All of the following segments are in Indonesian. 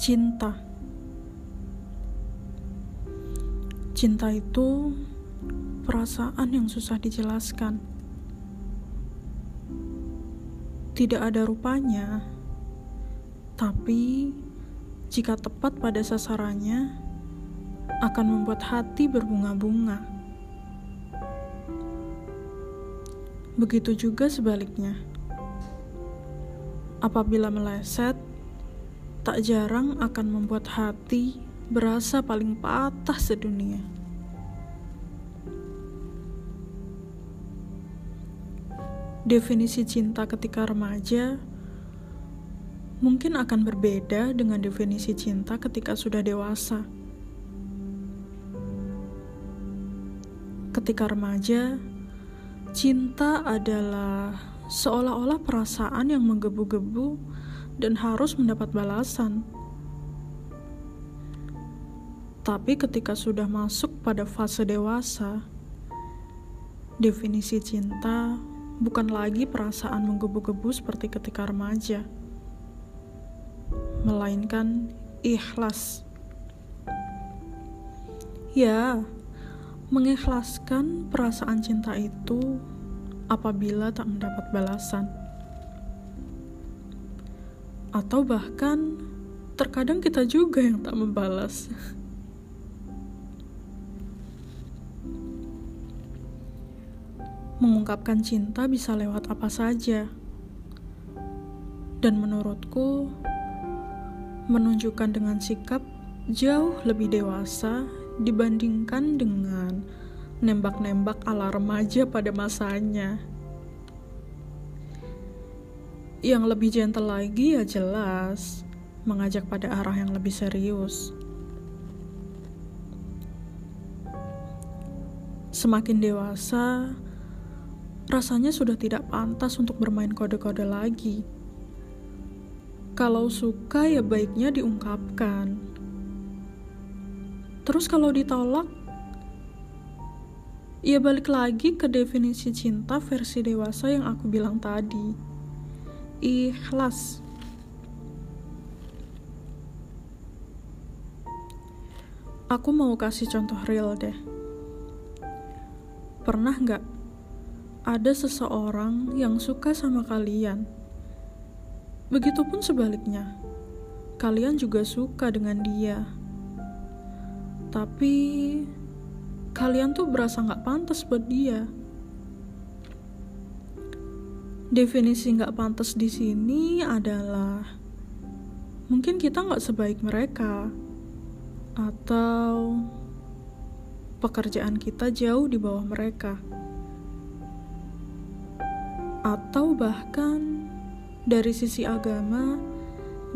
cinta. Cinta itu perasaan yang susah dijelaskan. Tidak ada rupanya, tapi jika tepat pada sasarannya, akan membuat hati berbunga-bunga. Begitu juga sebaliknya. Apabila meleset, tak jarang akan membuat hati berasa paling patah sedunia. Definisi cinta ketika remaja mungkin akan berbeda dengan definisi cinta ketika sudah dewasa. Ketika remaja, cinta adalah seolah-olah perasaan yang menggebu-gebu dan harus mendapat balasan. Tapi ketika sudah masuk pada fase dewasa, definisi cinta bukan lagi perasaan menggebu-gebu seperti ketika remaja, melainkan ikhlas. Ya, mengikhlaskan perasaan cinta itu apabila tak mendapat balasan atau bahkan terkadang kita juga yang tak membalas. Mengungkapkan cinta bisa lewat apa saja, dan menurutku, menunjukkan dengan sikap jauh lebih dewasa dibandingkan dengan nembak-nembak ala remaja pada masanya. Yang lebih gentle lagi ya jelas, mengajak pada arah yang lebih serius. Semakin dewasa, rasanya sudah tidak pantas untuk bermain kode-kode lagi. Kalau suka ya baiknya diungkapkan. Terus kalau ditolak, ya balik lagi ke definisi cinta versi dewasa yang aku bilang tadi ikhlas. Aku mau kasih contoh real deh. Pernah nggak ada seseorang yang suka sama kalian? Begitupun sebaliknya, kalian juga suka dengan dia. Tapi kalian tuh berasa nggak pantas buat dia definisi nggak pantas di sini adalah mungkin kita nggak sebaik mereka atau pekerjaan kita jauh di bawah mereka atau bahkan dari sisi agama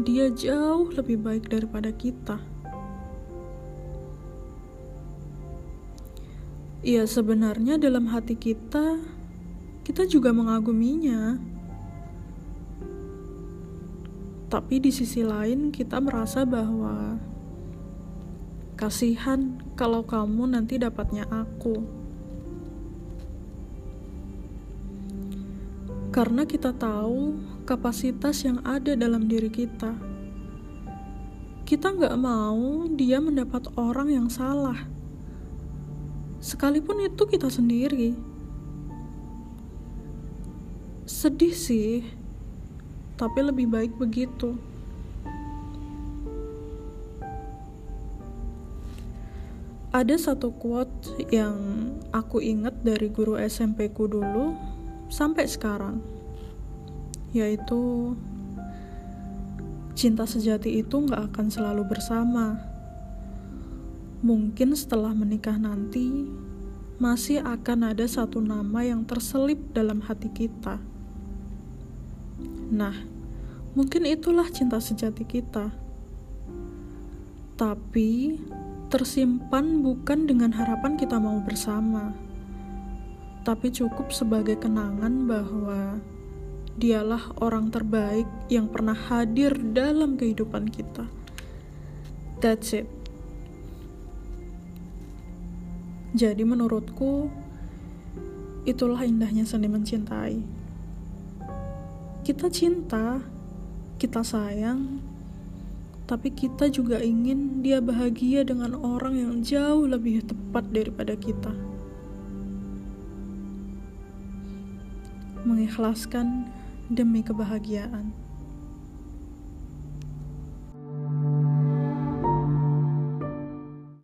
dia jauh lebih baik daripada kita. Ya sebenarnya dalam hati kita kita juga mengaguminya. Tapi di sisi lain kita merasa bahwa kasihan kalau kamu nanti dapatnya aku. Karena kita tahu kapasitas yang ada dalam diri kita. Kita nggak mau dia mendapat orang yang salah. Sekalipun itu kita sendiri sedih sih tapi lebih baik begitu. Ada satu quote yang aku ingat dari guru SMP ku dulu sampai sekarang yaitu cinta sejati itu nggak akan selalu bersama. Mungkin setelah menikah nanti masih akan ada satu nama yang terselip dalam hati kita Nah, mungkin itulah cinta sejati kita. Tapi tersimpan bukan dengan harapan kita mau bersama, tapi cukup sebagai kenangan bahwa dialah orang terbaik yang pernah hadir dalam kehidupan kita. That's it. Jadi menurutku itulah indahnya seni mencintai kita cinta, kita sayang, tapi kita juga ingin dia bahagia dengan orang yang jauh lebih tepat daripada kita. Mengikhlaskan demi kebahagiaan.